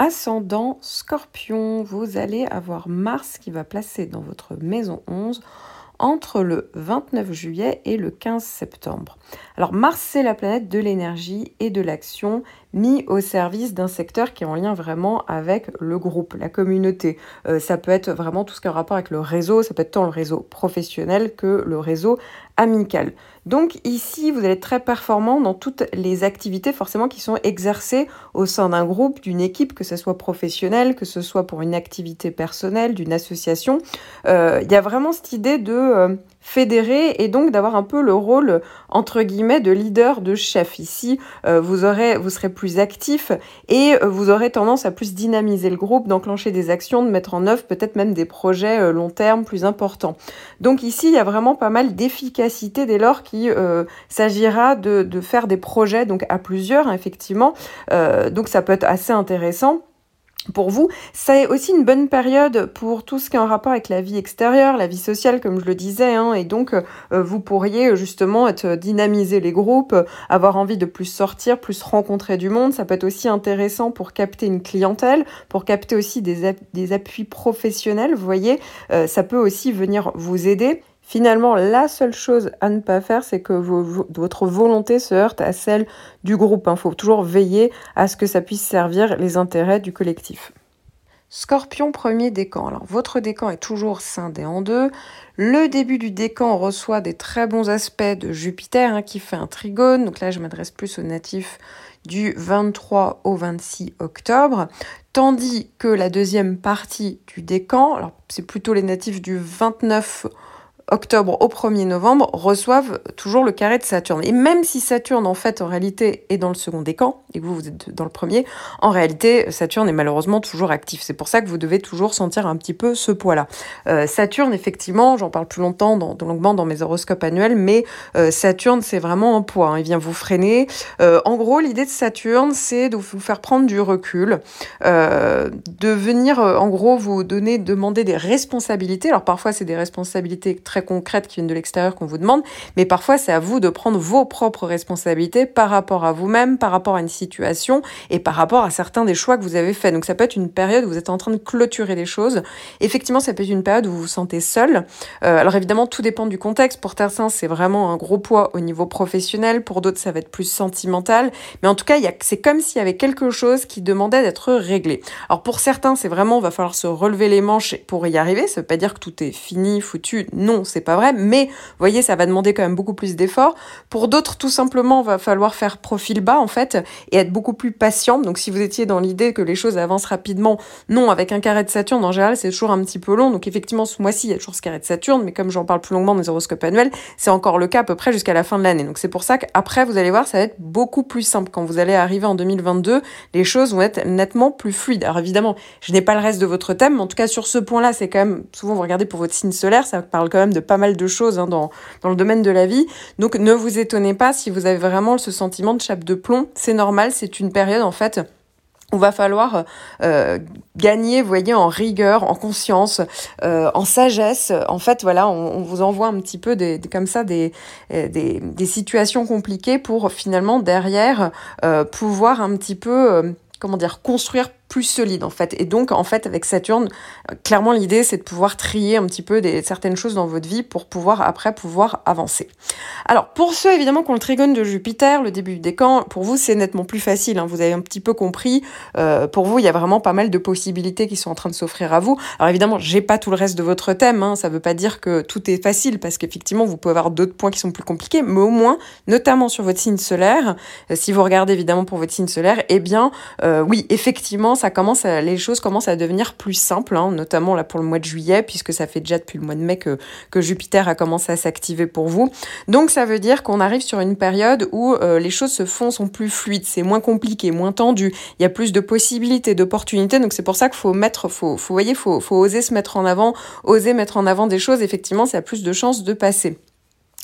Ascendant Scorpion, vous allez avoir Mars qui va placer dans votre maison 11 entre le 29 juillet et le 15 septembre. Alors Mars, c'est la planète de l'énergie et de l'action mis au service d'un secteur qui est en lien vraiment avec le groupe, la communauté. Euh, ça peut être vraiment tout ce qui a un rapport avec le réseau, ça peut être tant le réseau professionnel que le réseau amical. Donc ici, vous allez être très performant dans toutes les activités forcément qui sont exercées au sein d'un groupe, d'une équipe, que ce soit professionnel, que ce soit pour une activité personnelle, d'une association. Euh, il y a vraiment cette idée de euh, fédérer et donc d'avoir un peu le rôle entre guillemets de leader, de chef. Ici, vous aurez, vous serez plus actif et euh, vous aurez tendance à plus dynamiser le groupe, d'enclencher des actions, de mettre en œuvre peut-être même des projets euh, long terme plus importants. Donc ici, il y a vraiment pas mal d'efficacité dès lors qu'il s'agira de, de, faire des projets donc à plusieurs, effectivement. donc ça peut être assez intéressant pour vous. C'est aussi une bonne période pour tout ce qui est en rapport avec la vie extérieure, la vie sociale, comme je le disais, hein, et donc euh, vous pourriez justement être dynamiser les groupes, avoir envie de plus sortir, plus rencontrer du monde. Ça peut être aussi intéressant pour capter une clientèle, pour capter aussi des, des appuis professionnels. Vous voyez, euh, ça peut aussi venir vous aider. Finalement, la seule chose à ne pas faire, c'est que votre volonté se heurte à celle du groupe. Il hein. faut toujours veiller à ce que ça puisse servir les intérêts du collectif. Scorpion premier décan. Alors votre décan est toujours scindé en deux. Le début du décan reçoit des très bons aspects de Jupiter hein, qui fait un trigone. Donc là je m'adresse plus aux natifs du 23 au 26 octobre. Tandis que la deuxième partie du décan, alors c'est plutôt les natifs du 29 octobre au 1er novembre reçoivent toujours le carré de Saturne. Et même si Saturne, en fait, en réalité, est dans le second décan, et que vous, vous êtes dans le premier, en réalité, Saturne est malheureusement toujours actif. C'est pour ça que vous devez toujours sentir un petit peu ce poids-là. Euh, Saturne, effectivement, j'en parle plus longtemps, dans, longuement dans mes horoscopes annuels, mais euh, Saturne, c'est vraiment un poids. Hein. il vient vous freiner. Euh, en gros, l'idée de Saturne, c'est de vous faire prendre du recul, de venir, en gros, vous donner, demander des responsabilités. Alors parfois, c'est des responsabilités très concrètes qui viennent de l'extérieur qu'on vous demande, mais parfois c'est à vous de prendre vos propres responsabilités par rapport à vous-même, par rapport à une situation et par rapport à certains des choix que vous avez faits. Donc ça peut être une période où vous êtes en train de clôturer des choses. Effectivement, ça peut être une période où vous vous sentez seul. Euh, alors évidemment, tout dépend du contexte. Pour certains, c'est vraiment un gros poids au niveau professionnel. Pour d'autres, ça va être plus sentimental. Mais en tout cas, c'est comme s'il y avait quelque chose qui demandait d'être réglé. Alors pour certains, c'est vraiment, va falloir se relever les manches pour y arriver. Ça veut pas dire que tout est fini, foutu. Non, c'est pas vrai, mais vous voyez, ça va demander quand même beaucoup plus d'efforts. Pour d'autres, tout simplement, va falloir faire profil bas en fait et être beaucoup plus patient. Donc si vous étiez dans l'idée que les choses avancent rapidement, non, avec un carré de Saturne, en général, c'est toujours un petit peu long. Donc effectivement, ce mois-ci, il y a toujours ce carré de Saturne, mais comme j'en parle plus longuement dans les horoscopes annuels, c'est encore le cas à peu près jusqu'à la fin de l'année. Donc c'est pour ça qu'après, vous allez voir, ça va être beaucoup plus simple. Quand vous allez arriver en 2022, les choses vont être nettement plus fluides. Alors évidemment, je n'ai pas le reste de votre thème, mais en tout cas sur ce point-là, c'est quand même, souvent vous regardez pour votre signe solaire, ça parle quand même de pas mal de choses hein, dans, dans le domaine de la vie. Donc ne vous étonnez pas si vous avez vraiment ce sentiment de chape de plomb. C'est normal, c'est une période en fait où va falloir euh, gagner, vous voyez, en rigueur, en conscience, euh, en sagesse. En fait, voilà, on, vous envoie un petit peu des, comme ça des, des, des, situations compliquées pour finalement derrière euh, pouvoir un petit peu, comment dire, construire solide en fait. Et donc en fait avec Saturne, clairement l'idée c'est de pouvoir trier un petit peu des, certaines choses dans votre vie pour pouvoir après pouvoir avancer. Alors pour ceux évidemment qui ont le trigone de Jupiter, le début du décan, pour vous c'est nettement plus facile, hein. vous avez un petit peu compris. Euh, pour vous il y a vraiment pas mal de possibilités qui sont en train de s'offrir à vous. Alors évidemment j'ai pas tout le reste de votre thème, hein. ça veut pas dire que tout est facile parce qu'effectivement vous pouvez avoir d'autres points qui sont plus compliqués, mais au moins notamment sur votre signe solaire, euh, si vous regardez évidemment pour votre signe solaire, eh bien euh, oui effectivement ça commence les choses commencent à devenir plus simples, hein, notamment là pour le mois de juillet, puisque ça fait déjà depuis le mois de mai que, que Jupiter a commencé à s'activer pour vous. Donc ça veut dire qu'on arrive sur une période où euh, les choses se font, sont plus fluides, c'est moins compliqué, moins tendu, il y a plus de possibilités, d'opportunités, donc c'est pour ça qu'il faut mettre, faut, faut, voyez, faut, faut oser se mettre en avant, oser mettre en avant des choses, effectivement, ça a plus de chances de passer.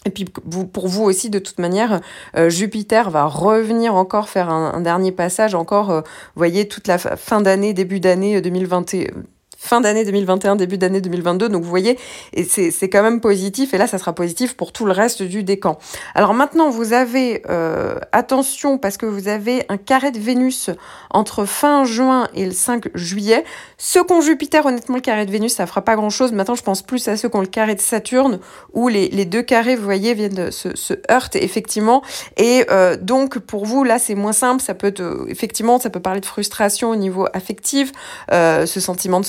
Et puis pour vous aussi, de toute manière, euh, Jupiter va revenir encore faire un, dernier passage, encore, euh, vous voyez, toute la fin d'année, début d'année 2021 euh, fin d'année 2021, début d'année 2022. Donc vous voyez, et c'est quand même positif. Et là, ça sera positif pour tout le reste du décan. Alors maintenant, vous avez euh, attention parce que vous avez un carré de Vénus entre fin juin et le 5 juillet. Ceux qui ont Jupiter, honnêtement, le carré de Vénus, ça fera pas grand-chose. Maintenant, je pense plus à ceux qui ont le carré de Saturne, où les, les deux carrés, vous voyez, viennent se, se heurter effectivement. Et euh, donc, pour vous, là, c'est moins simple. Ça peut être, euh, effectivement, ça peut parler de frustration au niveau affectif, ce sentiment de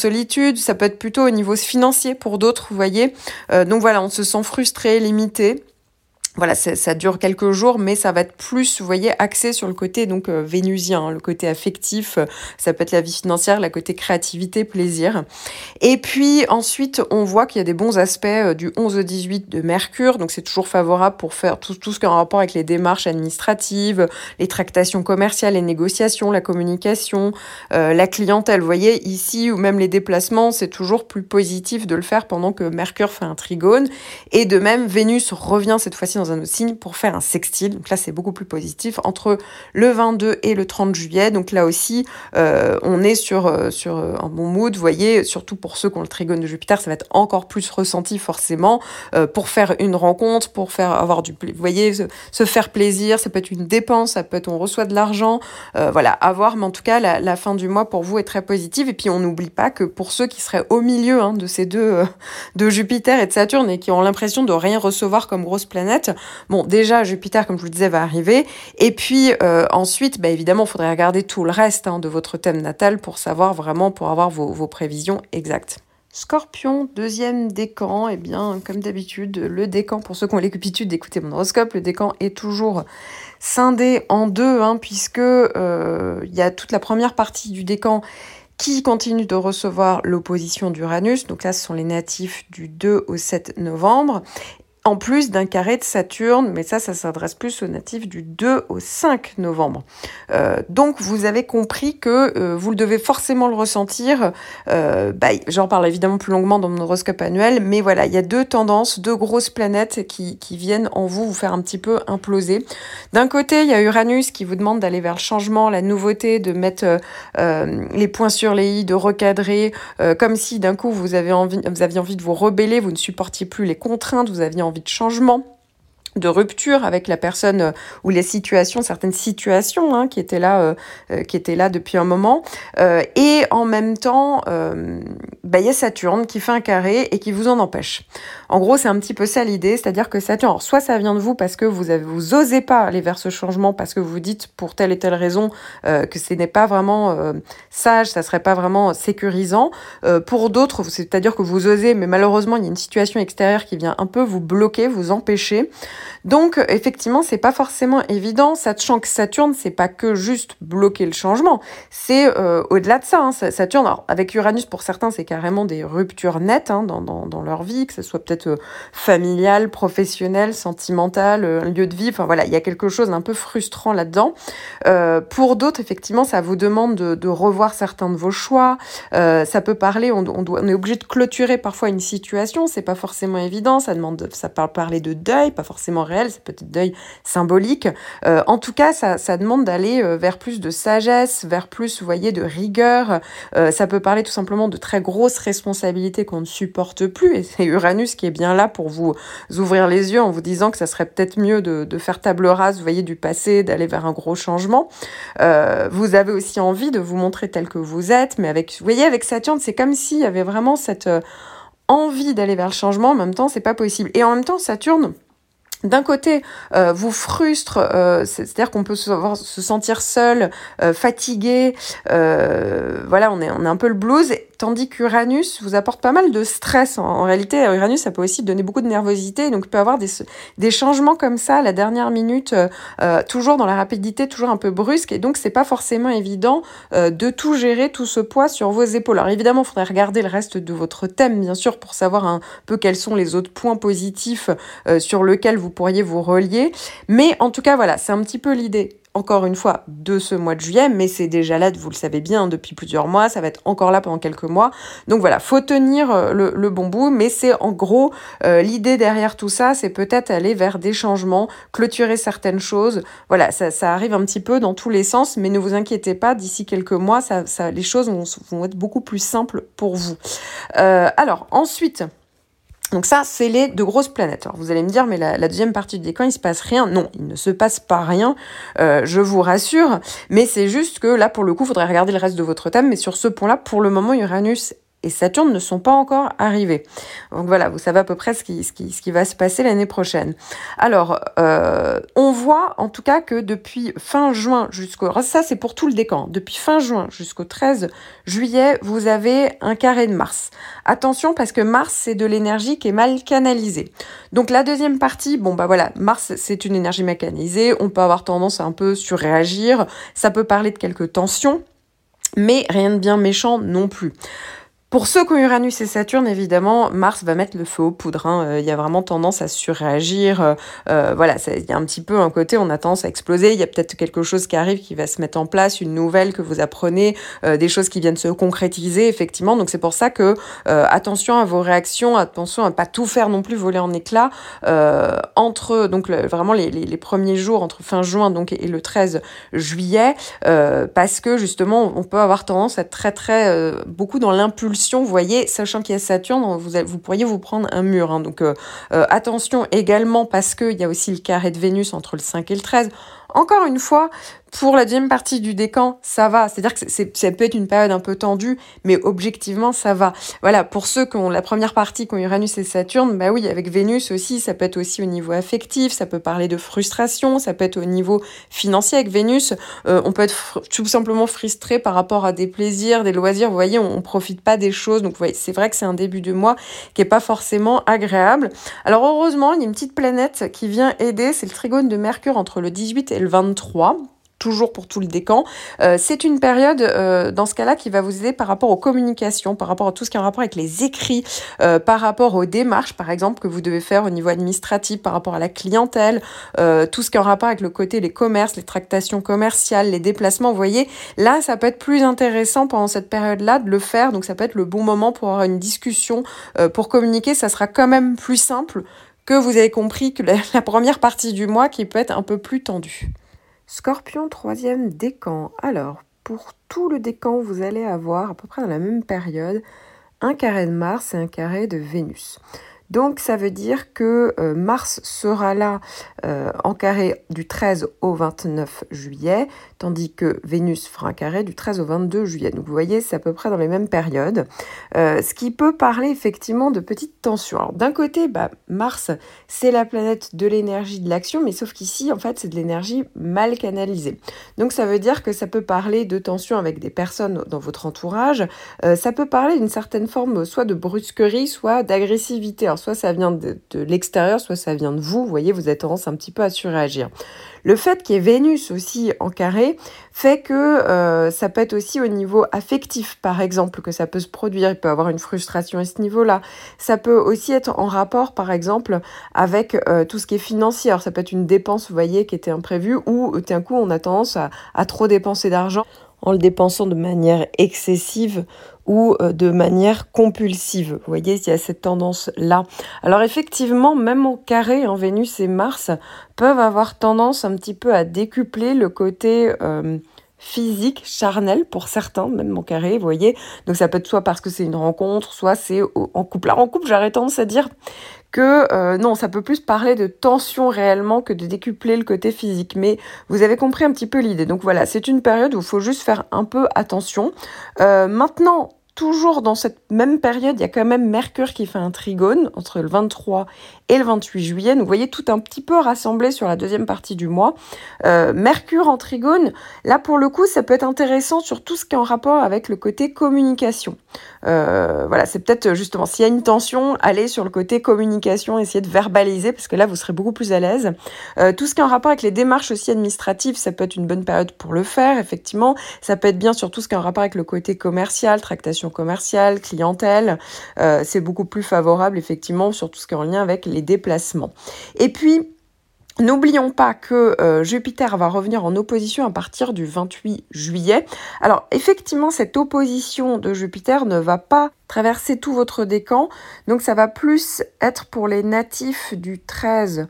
Ça peut être plutôt au niveau financier pour d'autres, vous voyez. Euh, donc voilà, on se sent frustré, limité voilà, ça dure quelques jours, mais ça va être plus, vous voyez, axé sur le côté donc euh, vénusien, hein, le côté affectif. Euh, ça peut être la vie financière, la côté créativité, plaisir. Et puis ensuite, on voit qu'il y a des bons aspects euh, du 11 au 18 de Mercure, donc c'est toujours favorable pour faire tout, tout ce qui a un rapport avec les démarches administratives, les tractations commerciales, les négociations, la communication, la clientèle. Vous voyez, ici ou même les déplacements, c'est toujours plus positif de le faire pendant que Mercure fait un trigone. Et de même, Vénus revient cette fois-ci dans un autre signe pour faire un sextile. Donc là, c'est beaucoup plus positif entre le 22 et le 30 juillet. Donc là aussi, euh, on est sur, euh, sur euh, un bon mood. Vous voyez, surtout pour ceux qui ont le trigone de Jupiter, ça va être encore plus ressenti forcément pour faire une rencontre, pour faire avoir du, vous voyez, se, faire plaisir. Ça peut être une dépense, ça peut être on reçoit de l'argent. voilà, avoir. Mais en tout cas, la, fin du mois pour vous est très positive. Et puis on n'oublie pas que pour ceux qui seraient au milieu hein, de ces deux, de Jupiter et de Saturne et qui ont l'impression de rien recevoir comme grosse planète, Bon, déjà, Jupiter, comme je vous le disais, va arriver. Et puis euh, ensuite, bah, évidemment, il faudrait regarder tout le reste hein, de votre thème natal pour savoir vraiment, pour avoir vos, prévisions exactes. Scorpion, deuxième décan, et eh bien, comme d'habitude, le décan, pour ceux qui ont l'habitude d'écouter mon horoscope, le décan est toujours scindé en deux, hein, puisque euh, il y a toute la première partie du décan qui continue de recevoir l'opposition d'Uranus. Donc là, ce sont les natifs du 2 au 7 novembre en plus d'un carré de Saturne, mais ça, ça s'adresse plus aux natifs du 2 au 5 novembre. Euh, donc, vous avez compris que euh, vous le devez forcément le ressentir. Euh, bah, J'en parle évidemment plus longuement dans mon horoscope annuel, mais voilà, il y a deux tendances, deux grosses planètes qui, viennent en vous vous faire un petit peu imploser. D'un côté, il y a Uranus qui vous demande d'aller vers le changement, la nouveauté, de mettre les points sur les i, de recadrer, comme si d'un coup vous, avez envie, vous aviez envie de vous rebeller, vous ne supportiez plus les contraintes, vous aviez envie envie de changement de rupture avec la personne euh, ou les situations, certaines situations hein, qui étaient là, euh, euh, qui étaient là depuis un moment, et en même temps, bah, il y a Saturne qui fait un carré et qui vous en empêche. En gros, c'est un petit peu ça l'idée, c'est-à-dire que Saturne, alors, soit ça vient de vous parce que vous avez, vous osez pas aller vers ce changement parce que vous dites pour telle et telle raison que ce n'est pas vraiment sage, ça serait pas vraiment sécurisant. pour d'autres, c'est-à-dire que vous osez, mais malheureusement, il y a une situation extérieure qui vient un peu vous bloquer, vous empêcher. Donc effectivement, c'est pas forcément évident, sachant que Saturne, c'est pas que juste bloquer le changement, c'est euh, au-delà de ça. Hein. Saturne, avec Uranus pour certains, c'est carrément des ruptures nettes hein, dans, dans, dans, leur vie, que ce soit peut-être euh, familial, professionnel, sentimental, euh, lieu de vie. Enfin voilà, il y a quelque chose d'un peu frustrant là-dedans. pour d'autres, effectivement, ça vous demande de, de, revoir certains de vos choix. ça peut parler, on, on, doit, on est obligé de clôturer parfois une situation, c'est pas forcément évident. Ça demande, ça parle parler de deuil, pas forcément réel, c'est peut-être deuil symbolique. Euh, en tout cas, ça, demande d'aller euh, vers plus de sagesse, vers plus, vous voyez, de rigueur. Euh, ça peut parler tout simplement de très grosses responsabilités qu'on ne supporte plus. Et c'est Uranus qui est bien là pour vous ouvrir les yeux en vous disant que ça serait peut-être mieux de, de, faire table rase, vous voyez, du passé, d'aller vers un gros changement. vous avez aussi envie de vous montrer tel que vous êtes, mais avec, vous voyez, avec Saturne, c'est comme s'il y avait vraiment cette envie d'aller vers le changement, en même temps, c'est pas possible. Et en même temps, Saturne, d'un côté, euh, vous frustre, euh, c'est-à-dire qu'on peut se, se, sentir seul, euh, fatigué, voilà, on est, on est un peu le blues, tandis qu'Uranus vous apporte pas mal de stress. En, réalité, Uranus, ça peut aussi donner beaucoup de nervosité, donc il peut avoir des, des changements comme ça à la dernière minute, toujours dans la rapidité, toujours un peu brusque, et donc c'est pas forcément évident de tout gérer, tout ce poids sur vos épaules. Alors évidemment, il faudrait regarder le reste de votre thème, bien sûr, pour savoir un peu quels sont les autres points positifs sur lesquels vous pourriez vous relier. Mais en tout cas, voilà, c'est un petit peu l'idée encore une fois de ce mois de juillet, mais c'est déjà là, vous le savez bien, depuis plusieurs mois, ça va être encore là pendant quelques mois. Donc voilà, faut tenir euh, le, bon bout, mais c'est en gros euh, l'idée derrière tout ça, c'est peut-être aller vers des changements, clôturer certaines choses. Voilà, ça, arrive un petit peu dans tous les sens, mais ne vous inquiétez pas, d'ici quelques mois, ça, les choses vont, être beaucoup plus simples pour vous. Euh, alors ensuite, donc ça, c'est les de grosses planètes. Alors vous allez me dire, mais la, deuxième partie du décan, il se passe rien. Non, il ne se passe pas rien, euh, je vous rassure. Mais c'est juste que là, pour le coup, il faudrait regarder le reste de votre thème. Mais sur ce point-là, pour le moment, Uranus et Saturne ne sont pas encore arrivés. Donc voilà, vous savez à peu près ce qui, va se passer l'année prochaine. Alors, euh, on voit en tout cas que depuis fin juin jusqu'au... Ça, c'est pour tout le décan. Depuis fin juin jusqu'au 13 juillet, vous avez un carré de Mars. Attention parce que Mars, c'est de l'énergie qui est mal canalisée. Donc la deuxième partie, bon bah voilà, Mars, c'est une énergie mécanisée. On peut avoir tendance à un peu surréagir. Ça peut parler de quelques tensions mais rien de bien méchant non plus. Pour ceux qui ont Uranus et Saturne, évidemment, Mars va mettre le feu aux poudres. Hein. Euh, il y a vraiment tendance à surréagir. Euh, euh, voilà, il y a un petit peu un côté, on a tendance à exploser. Il y a peut-être quelque chose qui arrive, qui va se mettre en place, une nouvelle que vous apprenez, des choses qui viennent se concrétiser, effectivement. Donc c'est pour ça que attention à vos réactions, attention à pas tout faire non plus voler en éclats. entre donc vraiment les, les, premiers jours, entre fin juin donc et le 13 juillet, parce que justement, on peut avoir tendance à être très très beaucoup dans l'impulsion vous voyez, sachant qu'il y a Saturne, vous, pourriez vous prendre un mur. Hein. donc euh, euh, attention également parce qu'il y a aussi le carré de Vénus entre le 5 et le 13. Encore une fois, pour la deuxième partie du décan, ça va. C'est-à-dire que ça peut être une période un peu tendue, mais objectivement, ça va. Voilà, pour ceux qui ont la première partie, qui ont Uranus et Saturne, bah oui, avec Vénus aussi, ça peut être aussi au niveau affectif, ça peut parler de frustration, ça peut être au niveau financier avec Vénus. Euh, on peut être tout simplement frustré par rapport à des plaisirs, des loisirs. Vous voyez, on, on profite pas des choses. Donc, vous voyez, c'est vrai que c'est un début de mois qui est pas forcément agréable. Alors, heureusement, il y a une petite planète qui vient aider. C'est le trigone de Mercure entre le 18 et le 23 toujours pour tout le décan. Euh, c'est une période, euh, dans ce cas-là, qui va vous aider par rapport aux communications, par rapport à tout ce qui est en rapport avec les écrits, euh, par rapport aux démarches, par exemple, que vous devez faire au niveau administratif, par rapport à la clientèle, tout ce qui est en rapport avec le côté les commerces, les tractations commerciales, les déplacements. Vous voyez, là, ça peut être plus intéressant pendant cette période-là de le faire. Donc, ça peut être le bon moment pour avoir une discussion, pour communiquer. Ça sera quand même plus simple vous avez compris que la première partie du mois qui peut être un peu plus tendue. Scorpion, troisième décan. Alors, pour tout le décan, vous allez avoir à peu près dans la même période un carré de Mars et un carré de Vénus. Donc ça veut dire que euh, Mars sera là euh, en carré du 13 au 29 juillet, tandis que Vénus fera un carré du 13 au 22 juillet. Donc vous voyez, c'est à peu près dans les mêmes périodes, euh, ce qui peut parler effectivement de petites tensions. Alors d'un côté, bah, Mars, c'est la planète de l'énergie de l'action, mais sauf qu'ici, en fait, c'est de l'énergie mal canalisée. Donc ça veut dire que ça peut parler de tensions avec des personnes dans votre entourage, ça peut parler d'une certaine forme soit de brusquerie, soit d'agressivité soit ça vient de, l'extérieur, soit ça vient de vous. Vous voyez, vous avez tendance un petit peu à surréagir. Le fait qu'il y ait Vénus aussi en carré fait que euh, ça peut être aussi au niveau affectif, par exemple, que ça peut se produire. Il peut avoir une frustration à ce niveau-là. Ça peut aussi être en rapport, par exemple, avec euh, tout ce qui est financier. Alors, ça peut être une dépense, vous voyez, qui était imprévue, ou d'un coup, on a tendance à trop dépenser d'argent en le dépensant de manière excessive ou euh, de manière compulsive. Vous voyez, il y a cette tendance-là. Alors effectivement, même au carré, en Vénus et Mars peuvent avoir tendance un petit peu à décupler le côté euh, physique, charnel pour certains, même au carré, vous voyez. Donc ça peut être soit parce que c'est une rencontre, soit c'est en couple. Alors en couple, j'aurais tendance à dire que euh, non, ça peut plus parler de tension réellement que de décupler le côté physique. Mais vous avez compris un petit peu l'idée. Donc voilà, c'est une période où il faut juste faire un peu attention. Euh, maintenant, toujours dans cette même période, il y a quand même Mercure qui fait un trigone entre le 23 et le 28 juillet. Vous voyez tout un petit peu rassemblé sur la deuxième partie du mois. Euh, Mercure en trigone, là pour le coup, ça peut être intéressant sur tout ce qui est en rapport avec le côté communication. Euh, voilà, c'est peut-être justement s'il y a une tension, allez sur le côté communication, essayez de verbaliser parce que là vous serez beaucoup plus à l'aise. Euh, tout ce qui est en rapport avec les démarches aussi administratives, ça peut être une bonne période pour le faire, effectivement. Ça peut être bien sur tout ce qui est en rapport avec le côté commercial, tractation commerciale, clientèle. Euh, c'est beaucoup plus favorable effectivement sur tout ce qui est en lien avec les déplacements. Et puis, N'oublions pas que euh, Jupiter va revenir en opposition à partir du 28 juillet. Alors effectivement, cette opposition de Jupiter ne va pas traverser tout votre décan, donc ça va plus être pour les natifs du 13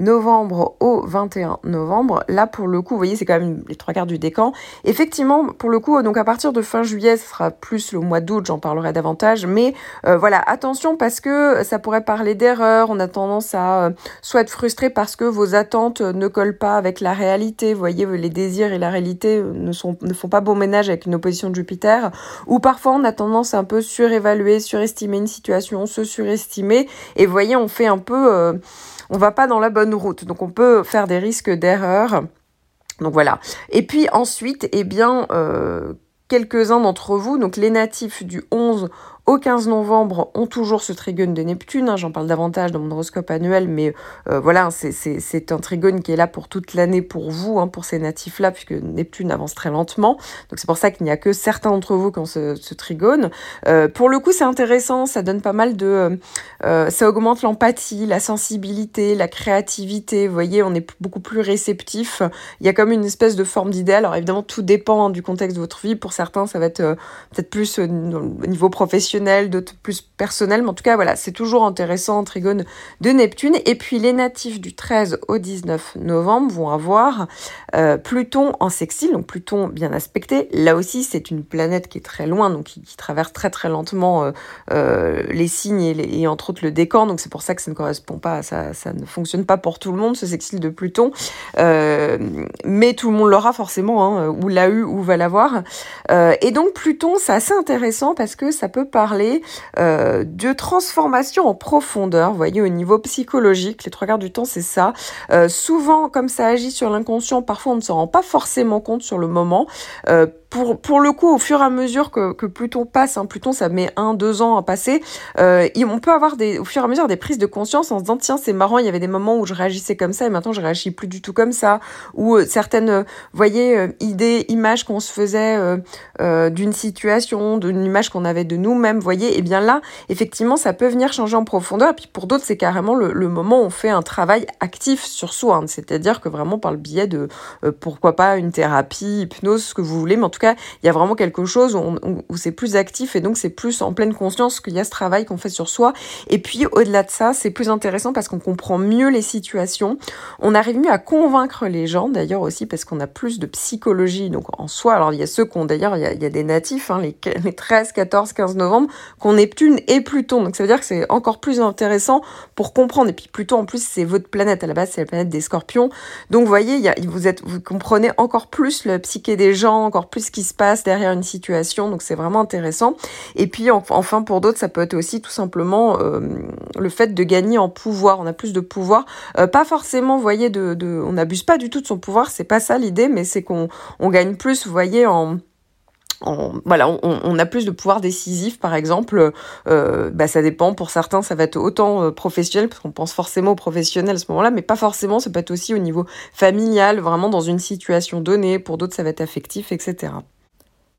novembre au 21 novembre. Là, pour le coup, vous voyez, c'est quand même les trois quarts du décan. Effectivement, pour le coup, donc à partir de fin juillet, ce sera plus le mois d'août, j'en parlerai davantage. Mais euh, voilà, attention parce que ça pourrait parler d'erreur. On a tendance à euh, soit être frustré parce que vos attentes ne collent pas avec la réalité. Vous voyez, les désirs et la réalité ne, sont, ne font pas bon ménage avec une opposition de Jupiter. Ou parfois, on a tendance à un peu surévaluer, surestimer une situation, se surestimer. Et vous voyez, on fait un peu... Euh, on va pas dans la bonne route. Donc on peut faire des risques d'erreur. Donc voilà. Et puis ensuite, eh bien, euh, quelques-uns d'entre vous, donc les natifs du 11 au 15 novembre, ont toujours ce trigone de Neptune. Hein, j'en parle davantage dans mon horoscope annuel, mais euh, voilà, c'est un trigone qui est là pour toute l'année pour vous, hein, pour ces natifs-là, puisque Neptune avance très lentement. Donc c'est pour ça qu'il n'y a que certains d'entre vous qui ont ce, ce trigone. Euh, pour le coup, c'est intéressant, ça donne pas mal de... Euh, ça augmente l'empathie, la sensibilité, la créativité. Vous voyez, on est beaucoup plus réceptif. Il y a comme une espèce de forme d'idéal. Alors évidemment, tout dépend hein, du contexte de votre vie. Pour certains, ça va être peut-être plus au niveau professionnel d'autres plus personnels. Mais en tout cas, voilà, c'est toujours intéressant, trigone de Neptune. Et puis les natifs du 13 au 19 novembre vont avoir euh, Pluton en sextile, donc Pluton bien aspecté. Là aussi, c'est une planète qui est très loin, donc qui, traverse très très lentement euh, euh, les signes et, entre autres le décan. Donc c'est pour ça que ça ne correspond pas, ça, ça ne fonctionne pas pour tout le monde, ce sextile de Pluton. mais tout le monde l'aura forcément, hein, ou l'a eu ou va l'avoir. et donc Pluton, c'est assez intéressant parce que ça peut pas euh, de transformation en profondeur, voyez, au niveau psychologique. Les trois quarts du temps, c'est ça. Euh, souvent, comme ça agit sur l'inconscient, parfois on ne s'en rend pas forcément compte sur le moment. Euh, pour, pour le coup, au fur et à mesure que, que Pluton passe, hein, Pluton ça met un, deux ans à passer, euh, on peut avoir des, au fur et à mesure des prises de conscience en se disant tiens c'est marrant, il y avait des moments où je réagissais comme ça et maintenant je réagis plus du tout comme ça, ou euh, certaines, euh, voyez, euh, idées, images qu'on se faisait d'une situation, d'une image qu'on avait de nous-mêmes, voyez, et eh bien là, effectivement, ça peut venir changer en profondeur. Et puis pour d'autres, c'est carrément le, le, moment où on fait un travail actif sur soi, hein. c'est-à-dire que vraiment par le biais de, pourquoi pas, une thérapie, hypnose, ce que vous voulez, mais en tout cas, il y a vraiment quelque chose où, c'est plus actif et donc c'est plus en pleine conscience qu'il y a ce travail qu'on fait sur soi. Et puis au-delà de ça, c'est plus intéressant parce qu'on comprend mieux les situations. On arrive mieux à convaincre les gens d'ailleurs aussi parce qu'on a plus de psychologie donc en soi. Alors il y a ceux qu'on d'ailleurs il, y a des natifs, hein, les, les 13, 14, 15 novembre, qu'on Neptune et Pluton. Donc ça veut dire que c'est encore plus intéressant pour comprendre. Et puis Pluton en plus c'est votre planète à la base, c'est la planète des Scorpions. Donc vous voyez, il vous êtes, vous comprenez encore plus le psyché des gens, encore plus qui se passe derrière une situation, donc c'est vraiment intéressant. Et puis enfin pour d'autres, ça peut être aussi tout simplement euh, le fait de gagner en pouvoir. On a plus de pouvoir, euh, pas forcément, vous voyez, de, on n'abuse pas du tout de son pouvoir, c'est pas ça l'idée, mais c'est qu'on on gagne plus, vous voyez, en voilà, on, a plus de pouvoir décisif, par exemple. Euh, bah, ça dépend. Pour certains, ça va être autant euh, professionnel, parce qu'on pense forcément aux professionnels à ce moment-là, mais pas forcément. Ça peut être aussi au niveau familial, vraiment dans une situation donnée. Pour d'autres, ça va être affectif, etc.